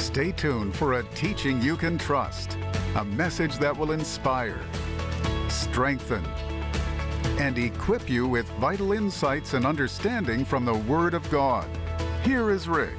Stay tuned for a teaching you can trust, a message that will inspire, strengthen, and equip you with vital insights and understanding from the Word of God. Here is Rick.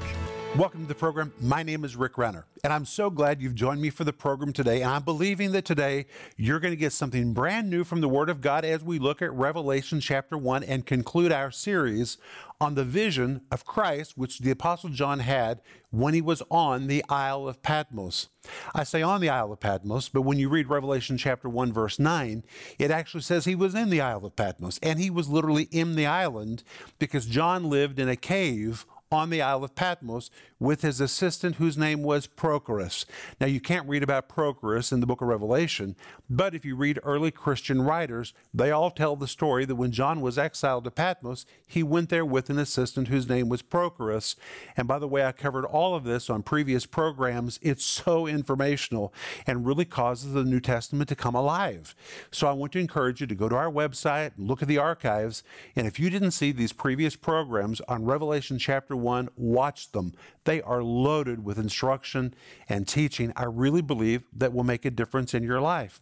Welcome to the program. My name is Rick Renner, and I'm so glad you've joined me for the program today. And I'm believing that today you're going to get something brand new from the Word of God as we look at Revelation chapter 1 and conclude our series on the vision of Christ, which the Apostle John had when he was on the Isle of Patmos. I say on the Isle of Patmos, but when you read Revelation chapter 1, verse 9, it actually says he was in the Isle of Patmos, and he was literally in the island because John lived in a cave on the Isle of Patmos with his assistant whose name was Prochorus. Now, you can't read about Prochorus in the book of Revelation, but if you read early Christian writers, they all tell the story that when John was exiled to Patmos, he went there with an assistant whose name was Prochorus. And by the way, I covered all of this on previous programs. It's so informational and really causes the New Testament to come alive. So I want to encourage you to go to our website, look at the archives, and if you didn't see these previous programs on Revelation chapter 1, watch them. They are loaded with instruction and teaching I really believe that will make a difference in your life.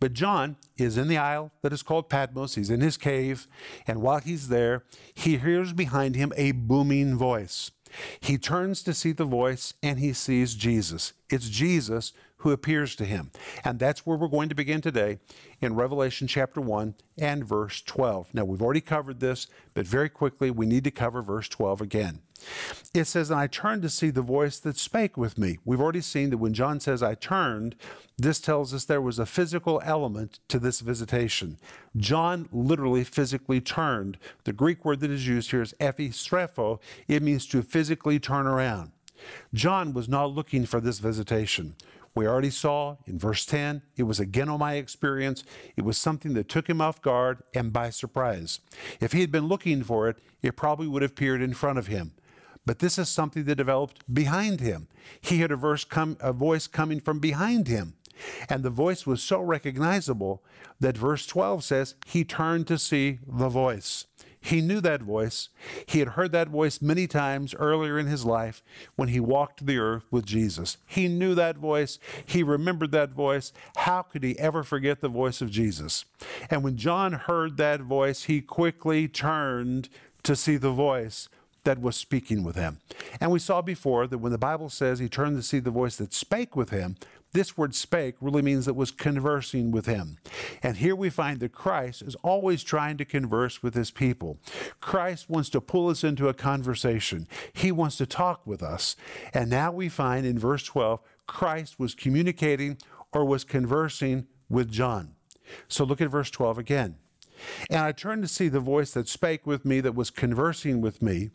But John is in the isle that is called Patmos. He's in his cave, and while he's there, he hears behind him a booming voice. He turns to see the voice and he sees Jesus. It's Jesus who appears to him. And that's where we're going to begin today in Revelation chapter 1 and verse 12. Now, we've already covered this, but very quickly, we need to cover verse 12 again. It says, And I turned to see the voice that spake with me. We've already seen that when John says, I turned, this tells us there was a physical element to this visitation. John literally physically turned. The Greek word that is used here is epistrepho. It means to physically turn around. John was not looking for this visitation. We already saw in verse 10, it was a Genomai experience. It was something that took him off guard and by surprise. If he had been looking for it, it probably would have appeared in front of him. But this is something that developed behind him. He had a, a voice coming from behind him. And the voice was so recognizable that verse 12 says, He turned to see the voice. He knew that voice. He had heard that voice many times earlier in his life when he walked the earth with Jesus. He knew that voice. He remembered that voice. How could he ever forget the voice of Jesus? And when John heard that voice, he quickly turned to see the voice that was speaking with him. And we saw before that when the Bible says he turned to see the voice that spake with him, this word spake really means it was conversing with him. And here we find that Christ is always trying to converse with his people. Christ wants to pull us into a conversation, he wants to talk with us. And now we find in verse 12, Christ was communicating or was conversing with John. So look at verse 12 again. And I turned to see the voice that spake with me, that was conversing with me.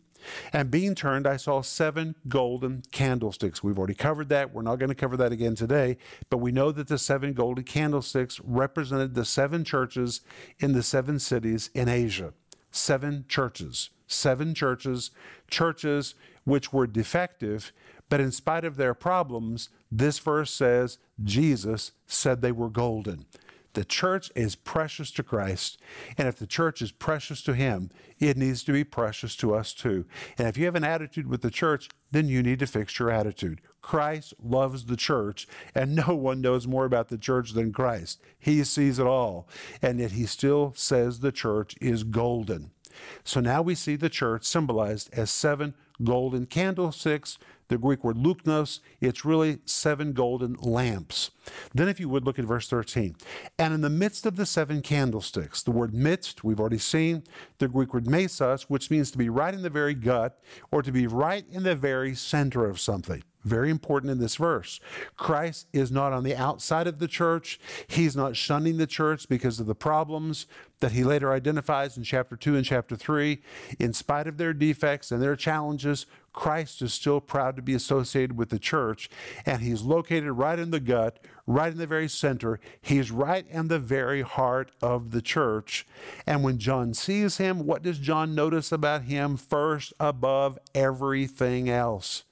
And being turned, I saw seven golden candlesticks. We've already covered that. We're not going to cover that again today, but we know that the seven golden candlesticks represented the seven churches in the seven cities in Asia. Seven churches. Seven churches, churches which were defective, but in spite of their problems, this verse says Jesus said they were golden. The church is precious to Christ, and if the church is precious to Him, it needs to be precious to us too. And if you have an attitude with the church, then you need to fix your attitude. Christ loves the church, and no one knows more about the church than Christ. He sees it all, and yet He still says the church is golden. So now we see the church symbolized as seven golden candlesticks the Greek word luknos, it's really seven golden lamps. Then, if you would look at verse 13. And in the midst of the seven candlesticks, the word midst, we've already seen, the Greek word mesos, which means to be right in the very gut or to be right in the very center of something. Very important in this verse. Christ is not on the outside of the church. He's not shunning the church because of the problems that he later identifies in chapter 2 and chapter 3. In spite of their defects and their challenges, Christ is still proud to be associated with the church, and he's located right in the gut, right in the very center. He's right in the very heart of the church. And when John sees him, what does John notice about him first above everything else?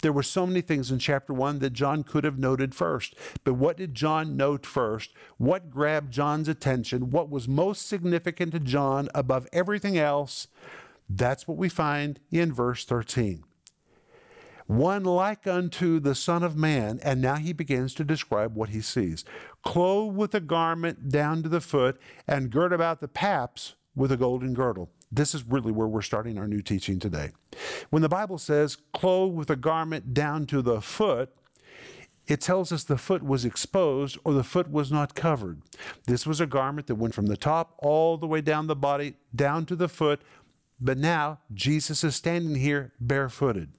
There were so many things in chapter 1 that John could have noted first. But what did John note first? What grabbed John's attention? What was most significant to John above everything else? That's what we find in verse 13. one like unto the Son of Man. And now he begins to describe what he sees clothed with a garment down to the foot, and girt about the paps with a golden girdle. This is really where we're starting our new teaching today. When the Bible says clothed with a garment down to the foot, it tells us the foot was exposed or the foot was not covered. This was a garment that went from the top all the way down the body, down to the foot. But now Jesus is standing here barefooted.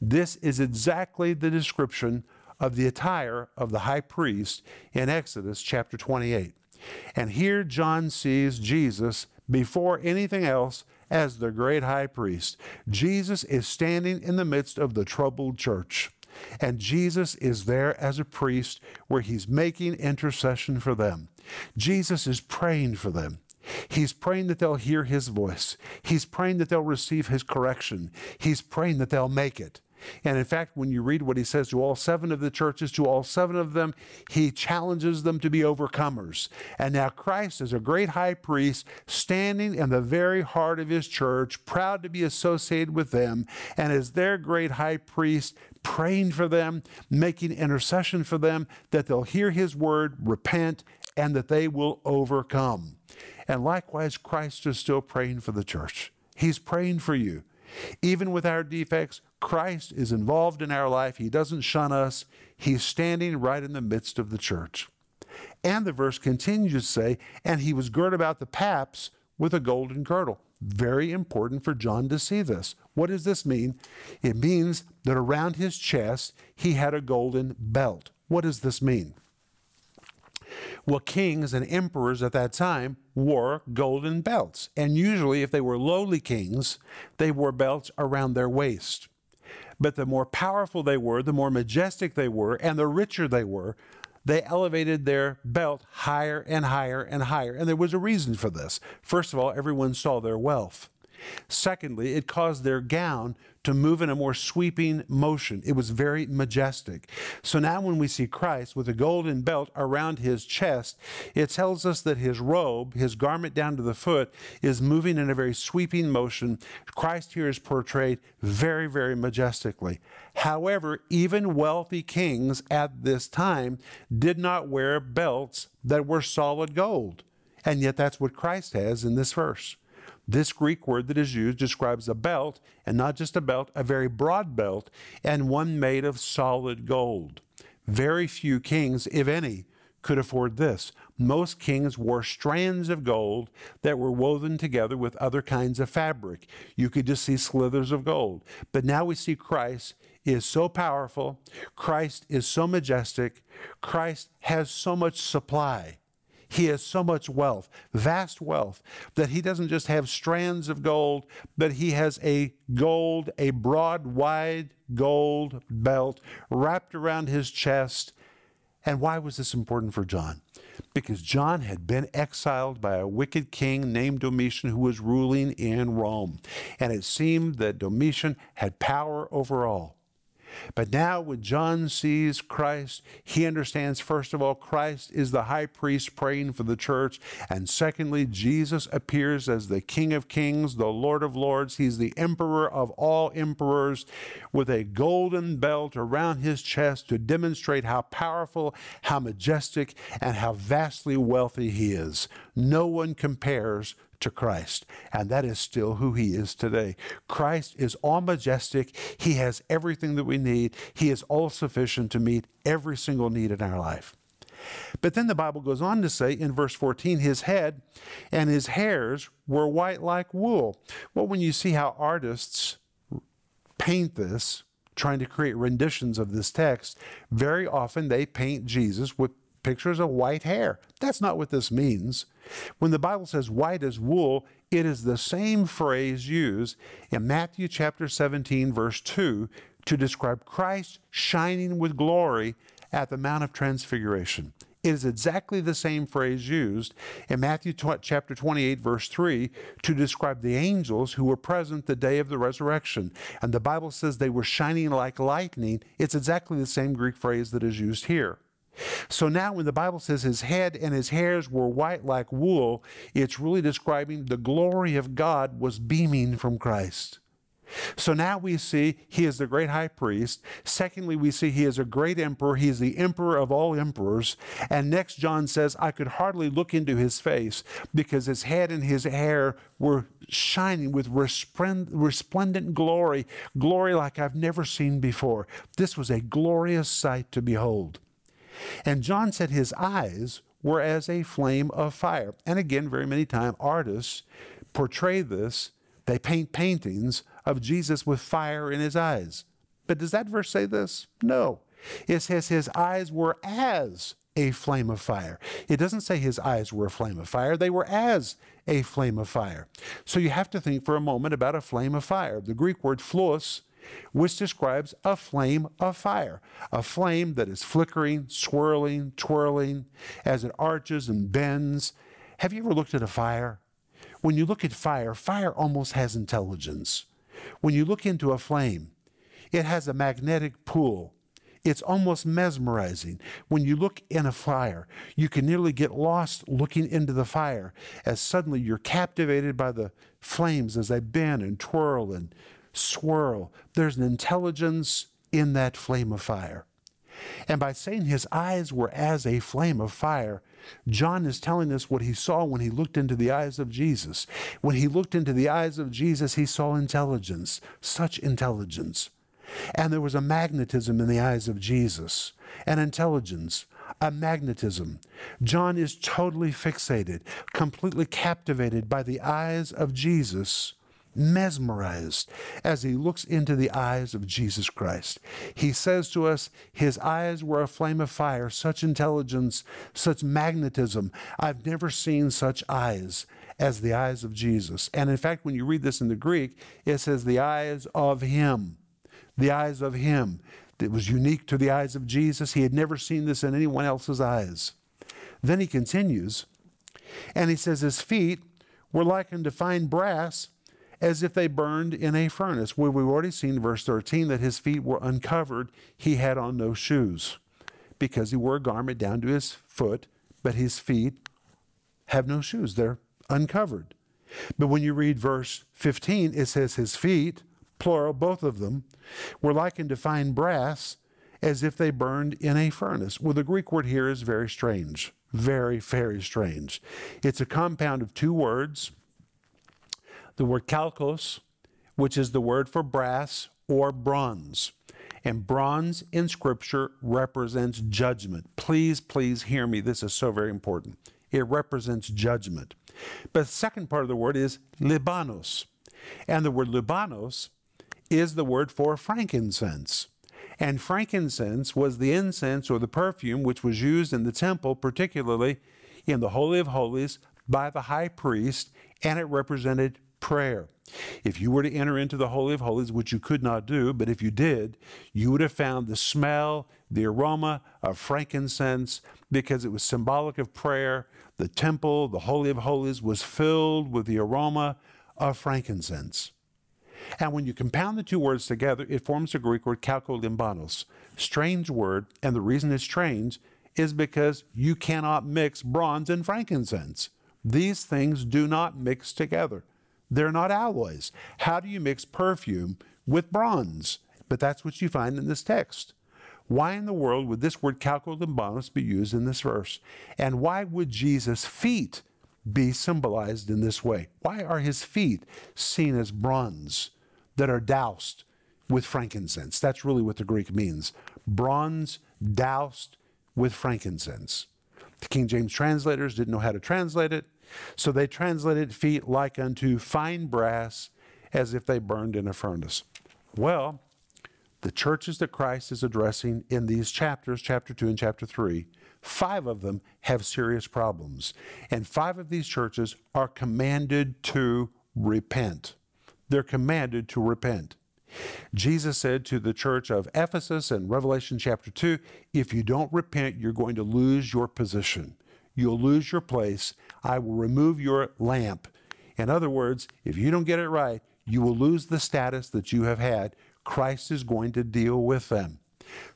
This is exactly the description of the attire of the high priest in Exodus chapter 28. And here John sees Jesus before anything else as the great high priest. Jesus is standing in the midst of the troubled church. And Jesus is there as a priest where he's making intercession for them. Jesus is praying for them. He's praying that they'll hear his voice. He's praying that they'll receive his correction. He's praying that they'll make it. And in fact, when you read what he says to all seven of the churches, to all seven of them, he challenges them to be overcomers. And now Christ is a great high priest standing in the very heart of his church, proud to be associated with them, and as their great high priest, praying for them, making intercession for them, that they'll hear his word, repent, and that they will overcome. And likewise, Christ is still praying for the church. He's praying for you. Even with our defects, Christ is involved in our life. He doesn't shun us. He's standing right in the midst of the church. And the verse continues to say, and he was girt about the paps with a golden girdle. Very important for John to see this. What does this mean? It means that around his chest he had a golden belt. What does this mean? Well, kings and emperors at that time wore golden belts. And usually, if they were lowly kings, they wore belts around their waist. But the more powerful they were, the more majestic they were, and the richer they were, they elevated their belt higher and higher and higher. And there was a reason for this. First of all, everyone saw their wealth. Secondly, it caused their gown to move in a more sweeping motion. It was very majestic. So now, when we see Christ with a golden belt around his chest, it tells us that his robe, his garment down to the foot, is moving in a very sweeping motion. Christ here is portrayed very, very majestically. However, even wealthy kings at this time did not wear belts that were solid gold. And yet, that's what Christ has in this verse. This Greek word that is used describes a belt, and not just a belt, a very broad belt, and one made of solid gold. Very few kings, if any, could afford this. Most kings wore strands of gold that were woven together with other kinds of fabric. You could just see slithers of gold. But now we see Christ is so powerful, Christ is so majestic, Christ has so much supply he has so much wealth, vast wealth, that he doesn't just have strands of gold, but he has a gold, a broad, wide gold belt wrapped around his chest. And why was this important for John? Because John had been exiled by a wicked king named Domitian who was ruling in Rome. And it seemed that Domitian had power over all. But now, when John sees Christ, he understands, first of all, Christ is the high priest praying for the church. And secondly, Jesus appears as the King of Kings, the Lord of Lords. He's the Emperor of all emperors with a golden belt around his chest to demonstrate how powerful, how majestic, and how vastly wealthy he is. No one compares to Christ. And that is still who he is today. Christ is all majestic. He has everything that we need. He is all sufficient to meet every single need in our life. But then the Bible goes on to say in verse 14, his head and his hairs were white like wool. Well, when you see how artists paint this, trying to create renditions of this text, very often they paint Jesus with pictures of white hair. That's not what this means. When the Bible says white as wool, it is the same phrase used in Matthew chapter 17, verse 2, to describe Christ shining with glory at the Mount of Transfiguration. It is exactly the same phrase used in Matthew chapter 28, verse 3, to describe the angels who were present the day of the resurrection. And the Bible says they were shining like lightning. It's exactly the same Greek phrase that is used here. So now, when the Bible says his head and his hairs were white like wool, it's really describing the glory of God was beaming from Christ. So now we see he is the great high priest. Secondly, we see he is a great emperor. He is the emperor of all emperors. And next, John says, I could hardly look into his face because his head and his hair were shining with resplendent glory, glory like I've never seen before. This was a glorious sight to behold. And John said his eyes were as a flame of fire. And again, very many times, artists portray this. They paint paintings of Jesus with fire in his eyes. But does that verse say this? No. It says his eyes were as a flame of fire. It doesn't say his eyes were a flame of fire, they were as a flame of fire. So you have to think for a moment about a flame of fire. The Greek word phlos, which describes a flame of fire, a flame that is flickering, swirling, twirling as it arches and bends. Have you ever looked at a fire? When you look at fire, fire almost has intelligence. When you look into a flame, it has a magnetic pull. It's almost mesmerizing. When you look in a fire, you can nearly get lost looking into the fire as suddenly you're captivated by the flames as they bend and twirl and swirl. There's an intelligence in that flame of fire. And by saying his eyes were as a flame of fire, John is telling us what he saw when he looked into the eyes of Jesus. When he looked into the eyes of Jesus, he saw intelligence, such intelligence. And there was a magnetism in the eyes of Jesus, an intelligence, a magnetism. John is totally fixated, completely captivated by the eyes of Jesus mesmerized as he looks into the eyes of Jesus Christ. He says to us, His eyes were a flame of fire, such intelligence, such magnetism. I've never seen such eyes as the eyes of Jesus. And in fact, when you read this in the Greek, it says the eyes of Him. The eyes of Him. It was unique to the eyes of Jesus. He had never seen this in anyone else's eyes. Then he continues, and he says, His feet were likened to fine brass as if they burned in a furnace. Where we've already seen verse 13 that his feet were uncovered, he had on no shoes because he wore a garment down to his foot, but his feet have no shoes. They're uncovered. But when you read verse 15, it says his feet, plural, both of them, were likened to fine brass as if they burned in a furnace. Well, the Greek word here is very strange. Very, very strange. It's a compound of two words the word chalkos, which is the word for brass or bronze. And bronze in Scripture represents judgment. Please, please hear me. This is so very important. It represents judgment. But the second part of the word is libanos. And the word libanos is the word for frankincense. And frankincense was the incense or the perfume which was used in the temple, particularly in the Holy of Holies, by the high priest, and it represented prayer. If you were to enter into the Holy of Holies, which you could not do, but if you did, you would have found the smell, the aroma of frankincense, because it was symbolic of prayer. The temple, the Holy of Holies, was filled with the aroma of frankincense. And when you compound the two words together, it forms the Greek word kalkolimbanos. Strange word, and the reason it's strange is because you cannot mix bronze and frankincense. These things do not mix together. They're not alloys. How do you mix perfume with bronze? But that's what you find in this text. Why in the world would this word kalkolimbanos be used in this verse? And why would Jesus' feet be symbolized in this way? Why are his feet seen as bronze that are doused with frankincense? That's really what the Greek means. Bronze doused with frankincense. The King James translators didn't know how to translate it. So they translated feet like unto fine brass, as if they burned in a furnace. Well, the churches that Christ is addressing in these chapters, chapter 2 and chapter 3, five of them have serious problems. And five of these churches are commanded to repent. They're commanded to repent. Jesus said to the church of Ephesus in Revelation chapter 2 if you don't repent, you're going to lose your position you'll lose your place. I will remove your lamp. In other words, if you don't get it right, you will lose the status that you have had. Christ is going to deal with them.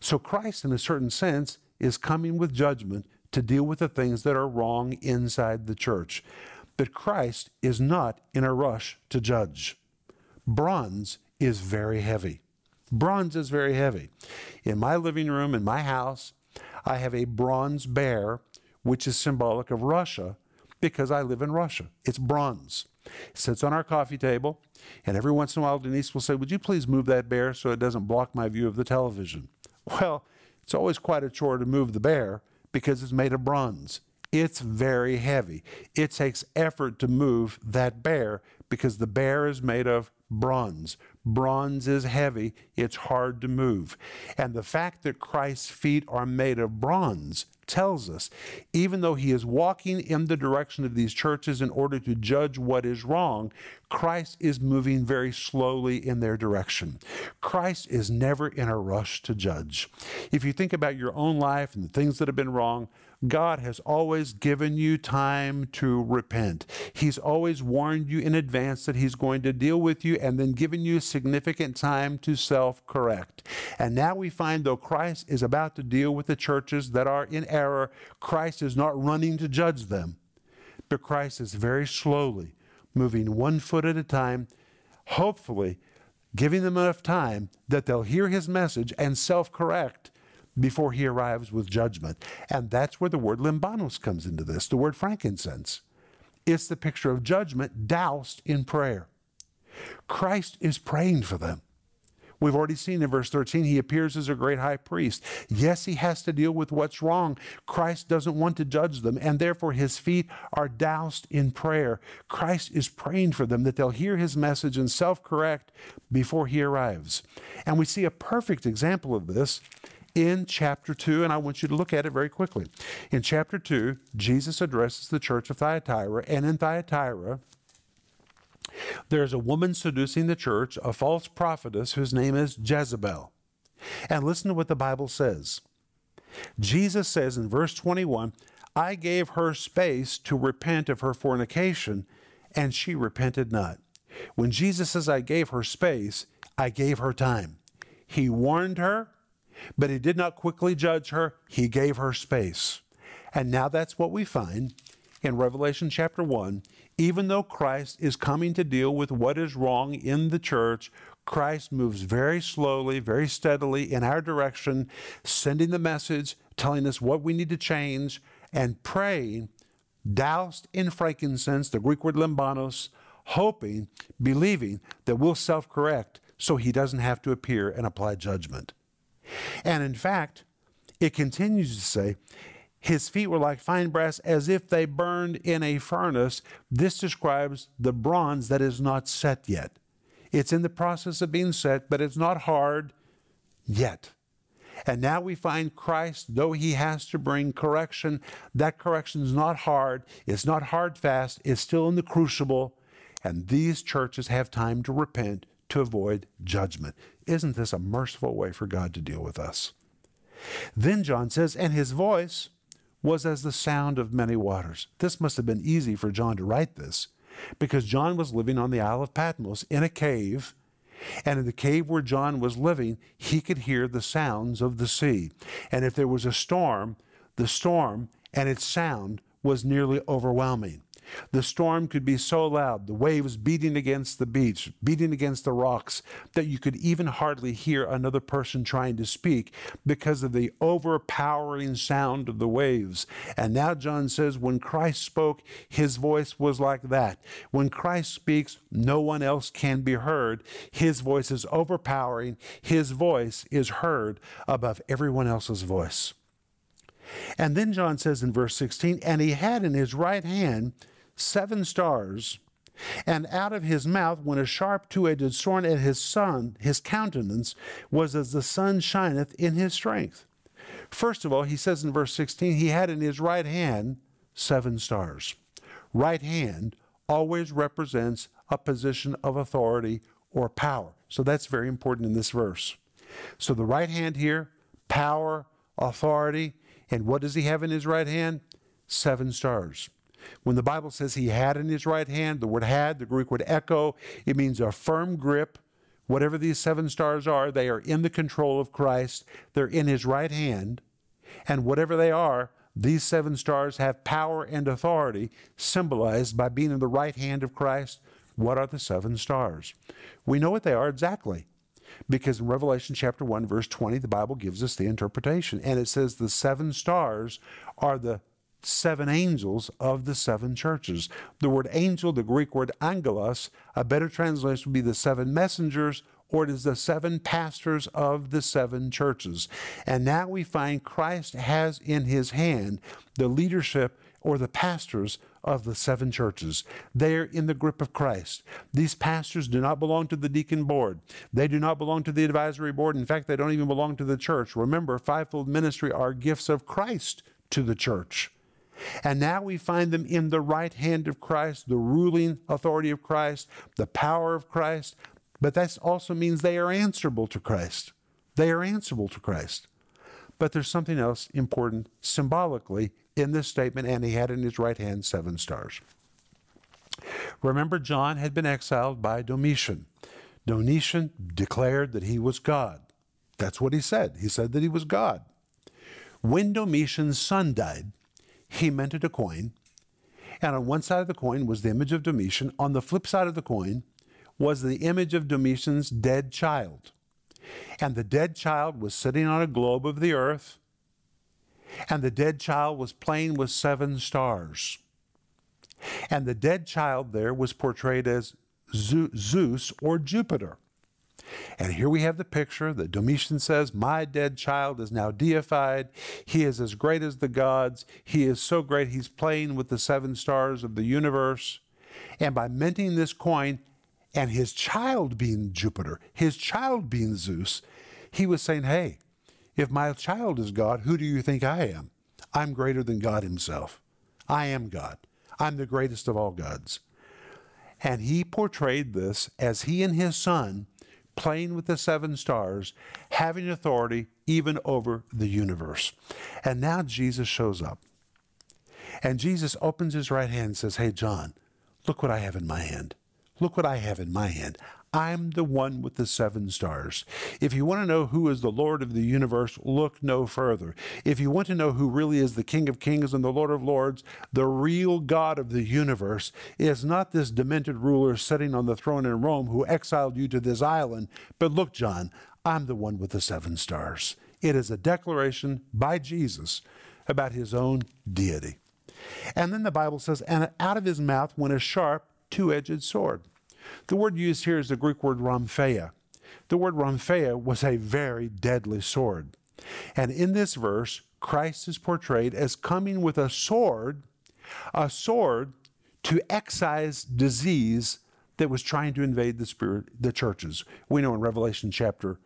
So, Christ, in a certain sense, is coming with judgment to deal with the things that are wrong inside the church. But Christ is not in a rush to judge. Bronze is very heavy. Bronze is very heavy. In my living room, in my house, I have a bronze bear, which is symbolic of Russia because I live in Russia. It's bronze. It sits on our coffee table, and every once in a while, Denise will say, Would you please move that bear so it doesn't block my view of the television? Well, it's always quite a chore to move the bear because it's made of bronze. It's very heavy. It takes effort to move that bear because the bear is made of bronze. Bronze is heavy, it's hard to move. And the fact that Christ's feet are made of bronze tells us, even though he is walking in the direction of these churches in order to judge what is wrong, Christ is moving very slowly in their direction. Christ is never in a rush to judge. If you think about your own life and the things that have been wrong, God has always given you time to repent. He's always warned you in advance that He's going to deal with you and then given you significant time to self correct. And now we find, though Christ is about to deal with the churches that are in error, Christ is not running to judge them, but Christ is very slowly moving one foot at a time, hopefully giving them enough time that they'll hear His message and self correct before he arrives with judgment. And that's where the word limbanos comes into this, the word frankincense. It's the picture of judgment doused in prayer. Christ is praying for them. We've already seen in verse 13, he appears as a great high priest. Yes, he has to deal with what's wrong. Christ doesn't want to judge them, and therefore his feet are doused in prayer. Christ is praying for them that they'll hear his message and self correct before he arrives. And we see a perfect example of this in chapter 2, and I want you to look at it very quickly. In chapter 2, Jesus addresses the church of Thyatira, and in Thyatira, there's a woman seducing the church, a false prophetess whose name is Jezebel. And listen to what the Bible says. Jesus says in verse 21 I gave her space to repent of her fornication, and she repented not. When Jesus says, I gave her space, I gave her time. He warned her, but he did not quickly judge her, he gave her space. And now that's what we find in Revelation chapter 1. Even though Christ is coming to deal with what is wrong in the church, Christ moves very slowly, very steadily in our direction, sending the message, telling us what we need to change, and praying, doused in frankincense, the Greek word limbanos, hoping, believing that we'll self correct so he doesn't have to appear and apply judgment. And in fact, it continues to say, his feet were like fine brass as if they burned in a furnace. This describes the bronze that is not set yet. It's in the process of being set, but it's not hard yet. And now we find Christ, though he has to bring correction, that correction is not hard. It's not hard fast. It's still in the crucible. And these churches have time to repent to avoid judgment. Isn't this a merciful way for God to deal with us? Then John says, and his voice was as the sound of many waters. This must have been easy for John to write this because John was living on the Isle of Patmos in a cave. And in the cave where John was living, he could hear the sounds of the sea. And if there was a storm, the storm and its sound was nearly overwhelming. The storm could be so loud, the waves beating against the beach, beating against the rocks, that you could even hardly hear another person trying to speak because of the overpowering sound of the waves. And now John says, when Christ spoke, his voice was like that. When Christ speaks, no one else can be heard. His voice is overpowering, his voice is heard above everyone else's voice. And then John says in verse 16, and he had in his right hand seven stars, and out of his mouth went a sharp two-edged sword, and his son, his countenance, was as the sun shineth in his strength. First of all, he says in verse 16, he had in his right hand seven stars. Right hand always represents a position of authority or power. So that's very important in this verse. So the right hand here, power, authority, and what does he have in his right hand? Seven stars. When the Bible says he had in his right hand, the word had, the Greek word echo, it means a firm grip. Whatever these seven stars are, they are in the control of Christ. They're in his right hand. And whatever they are, these seven stars have power and authority, symbolized by being in the right hand of Christ What are the seven stars? We know what they are exactly because in Revelation chapter 1, verse 20, the Bible gives us the interpretation. And it says the seven stars are the seven angels of the seven churches. The word angel, the Greek word angelos, a better translation would be the seven messengers, or it is the seven pastors of the seven churches. And now we find Christ has in his hand the leadership or the pastors of the seven churches. They are in the grip of Christ. These pastors do not belong to the deacon board. They do not belong to the advisory board. In fact, they don't even belong to the church. Remember, fivefold ministry are gifts of Christ to the church. And now we find them in the right hand of Christ, the ruling authority of Christ, the power of Christ. But that also means they are answerable to Christ. They are answerable to Christ. But there's something else important symbolically in this statement, and he had in his right hand seven stars. Remember, John had been exiled by Domitian. Domitian declared that he was God. That's what he said. He said that he was God. When Domitian's son died, he minted a coin, and on one side of the coin was the image of Domitian. On the flip side of the coin was the image of Domitian's dead child. And the dead child was sitting on a globe of the earth and the dead child was playing with seven stars. And the dead child there was portrayed as Zeus or Jupiter. And here we have the picture that Domitian says, My dead child is now deified. He is as great as the gods. He is so great, he's playing with the seven stars of the universe. And by minting this coin, and his child being Jupiter, his child being Zeus, he was saying, Hey, if my child is God, who do you think I am? I'm greater than God Himself. I am God. I'm the greatest of all gods. And he portrayed this as he and his son playing with the seven stars, having authority even over the universe. And now Jesus shows up. And Jesus opens his right hand and says, Hey, John, look what I have in my hand. Look what I have in my hand. I'm the one with the seven stars. If you want to know who is the Lord of the universe, look no further. If you want to know who really is the King of kings and the Lord of lords, the real God of the universe is not this demented ruler sitting on the throne in Rome who exiled you to this island. But look, John, I'm the one with the seven stars. It is a declaration by Jesus about his own deity. And then the Bible says, and out of his mouth went a sharp, two edged sword. The word used here is the Greek word rhomphaia. The word rhomphaia was a very deadly sword. And in this verse, Christ is portrayed as coming with a sword, a sword to excise disease that was trying to invade the spirit the churches. We know in Revelation chapter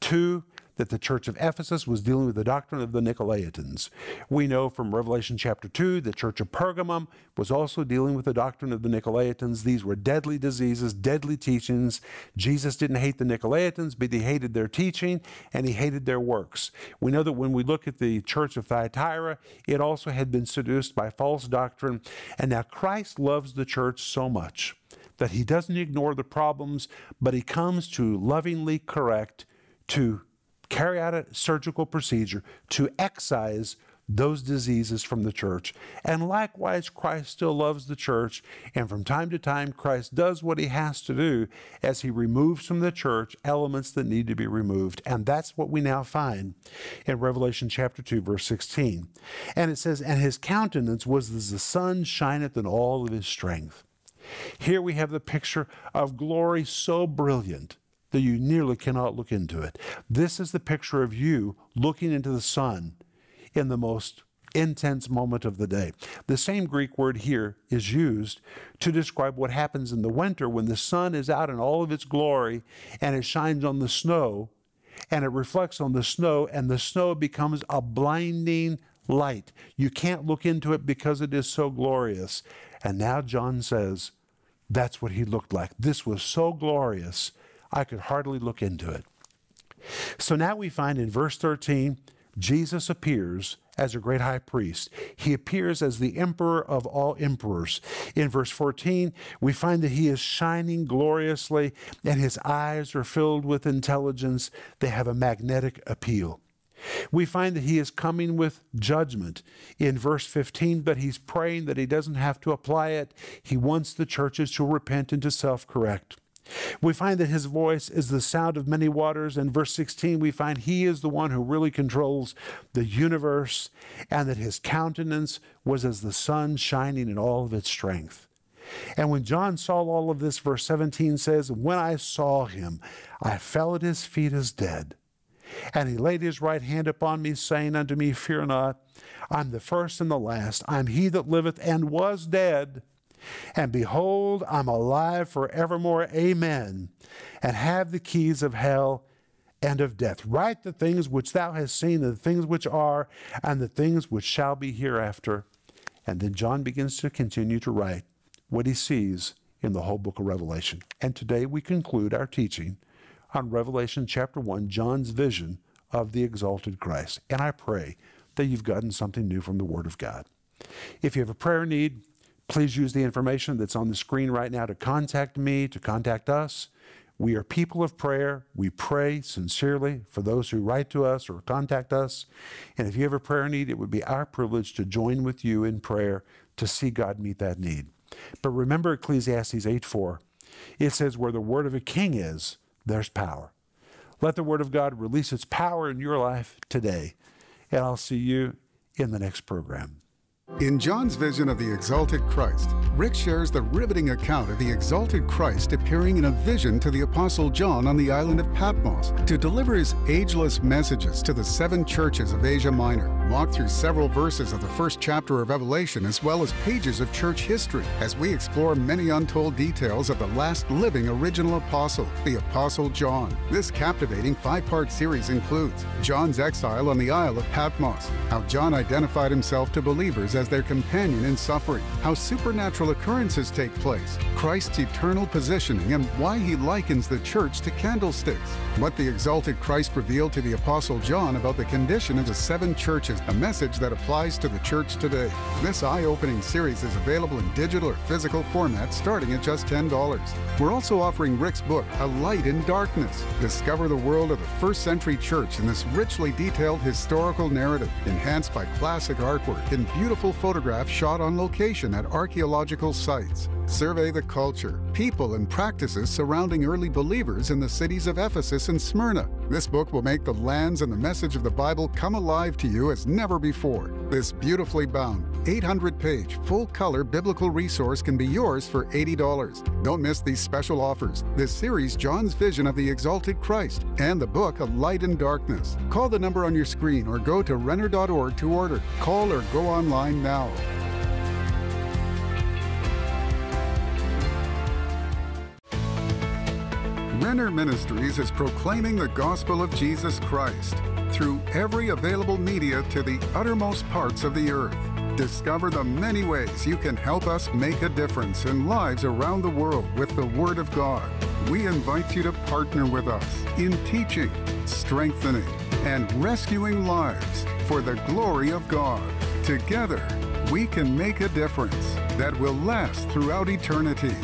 2 that the church of Ephesus was dealing with the doctrine of the Nicolaitans. We know from Revelation chapter 2, the church of Pergamum was also dealing with the doctrine of the Nicolaitans. These were deadly diseases, deadly teachings. Jesus didn't hate the Nicolaitans, but he hated their teaching and he hated their works. We know that when we look at the church of Thyatira, it also had been seduced by false doctrine. And now Christ loves the church so much that he doesn't ignore the problems, but he comes to lovingly correct, to carry out a surgical procedure to excise those diseases from the church. And likewise, Christ still loves the church. And from time to time, Christ does what he has to do as he removes from the church elements that need to be removed. And that's what we now find in Revelation chapter 2, verse 16. And it says, And his countenance was as the sun shineth in all of his strength. Here we have the picture of glory so brilliant that you nearly cannot look into it. This is the picture of you looking into the sun in the most intense moment of the day. The same Greek word here is used to describe what happens in the winter when the sun is out in all of its glory and it shines on the snow and it reflects on the snow and the snow becomes a blinding light. You can't look into it because it is so glorious. And now John says, that's what he looked like. This was so glorious I could hardly look into it. So now we find in verse 13, Jesus appears as a great high priest. He appears as the emperor of all emperors. In verse 14, we find that he is shining gloriously and his eyes are filled with intelligence. They have a magnetic appeal. We find that he is coming with judgment in verse 15, but he's praying that he doesn't have to apply it. He wants the churches to repent and to self correct. We find that his voice is the sound of many waters. In verse 16, we find he is the one who really controls the universe, and that his countenance was as the sun shining in all of its strength. And when John saw all of this, verse 17 says, When I saw him, I fell at his feet as dead. And he laid his right hand upon me, saying unto me, Fear not, I'm the first and the last. I'm he that liveth and was dead. And behold, I'm alive forevermore. Amen. And have the keys of hell and of death. Write the things which thou hast seen, the things which are, and the things which shall be hereafter. And then John begins to continue to write what he sees in the whole book of Revelation. And today we conclude our teaching on Revelation chapter 1, John's vision of the exalted Christ. And I pray that you've gotten something new from the Word of God. If you have a prayer need, please use the information that's on the screen right now to contact me, to contact us. We are people of prayer. We pray sincerely for those who write to us or contact us. And if you have a prayer need, it would be our privilege to join with you in prayer to see God meet that need. But remember Ecclesiastes 8 4. It says, Where the word of a king is, there's power. Let the Word of God release its power in your life today. And I'll see you in the next program. In John's vision of the exalted Christ, Rick shares the riveting account of the exalted Christ appearing in a vision to the Apostle John on the island of Patmos to deliver his ageless messages to the seven churches of Asia Minor. Walk through several verses of the first chapter of Revelation as well as pages of church history as we explore many untold details of the last living original apostle, the Apostle John. This captivating five part series includes John's exile on the Isle of Patmos, how John identified himself to believers as their companion in suffering, how supernatural occurrences take place, Christ's eternal positioning, and why he likens the church to candlesticks, what the exalted Christ revealed to the Apostle John about the condition of the seven churches, a message that applies to the church today. This eye opening series is available in digital or physical format starting at just $10. We're also offering Rick's book, A Light in Darkness. Discover the world of the first century church in this richly detailed historical narrative, enhanced by classic artwork and beautiful photographs shot on location at archaeological sites. Survey the culture, people, and practices surrounding early believers in the cities of Ephesus and Smyrna. This book will make the lands and the message of the Bible come alive to you as never before. This beautifully bound, 800 page, full color biblical resource can be yours for $80. Don't miss these special offers. This series, John's Vision of the Exalted Christ, and the book, A Light in Darkness. Call the number on your screen or go to renner.org to order. Call or go online now. Renner Ministries is proclaiming the gospel of Jesus Christ through every available media to the uttermost parts of the earth. Discover the many ways you can help us make a difference in lives around the world with the Word of God. We invite you to partner with us in teaching, strengthening, and rescuing lives for the glory of God. Together, we can make a difference that will last throughout eternity.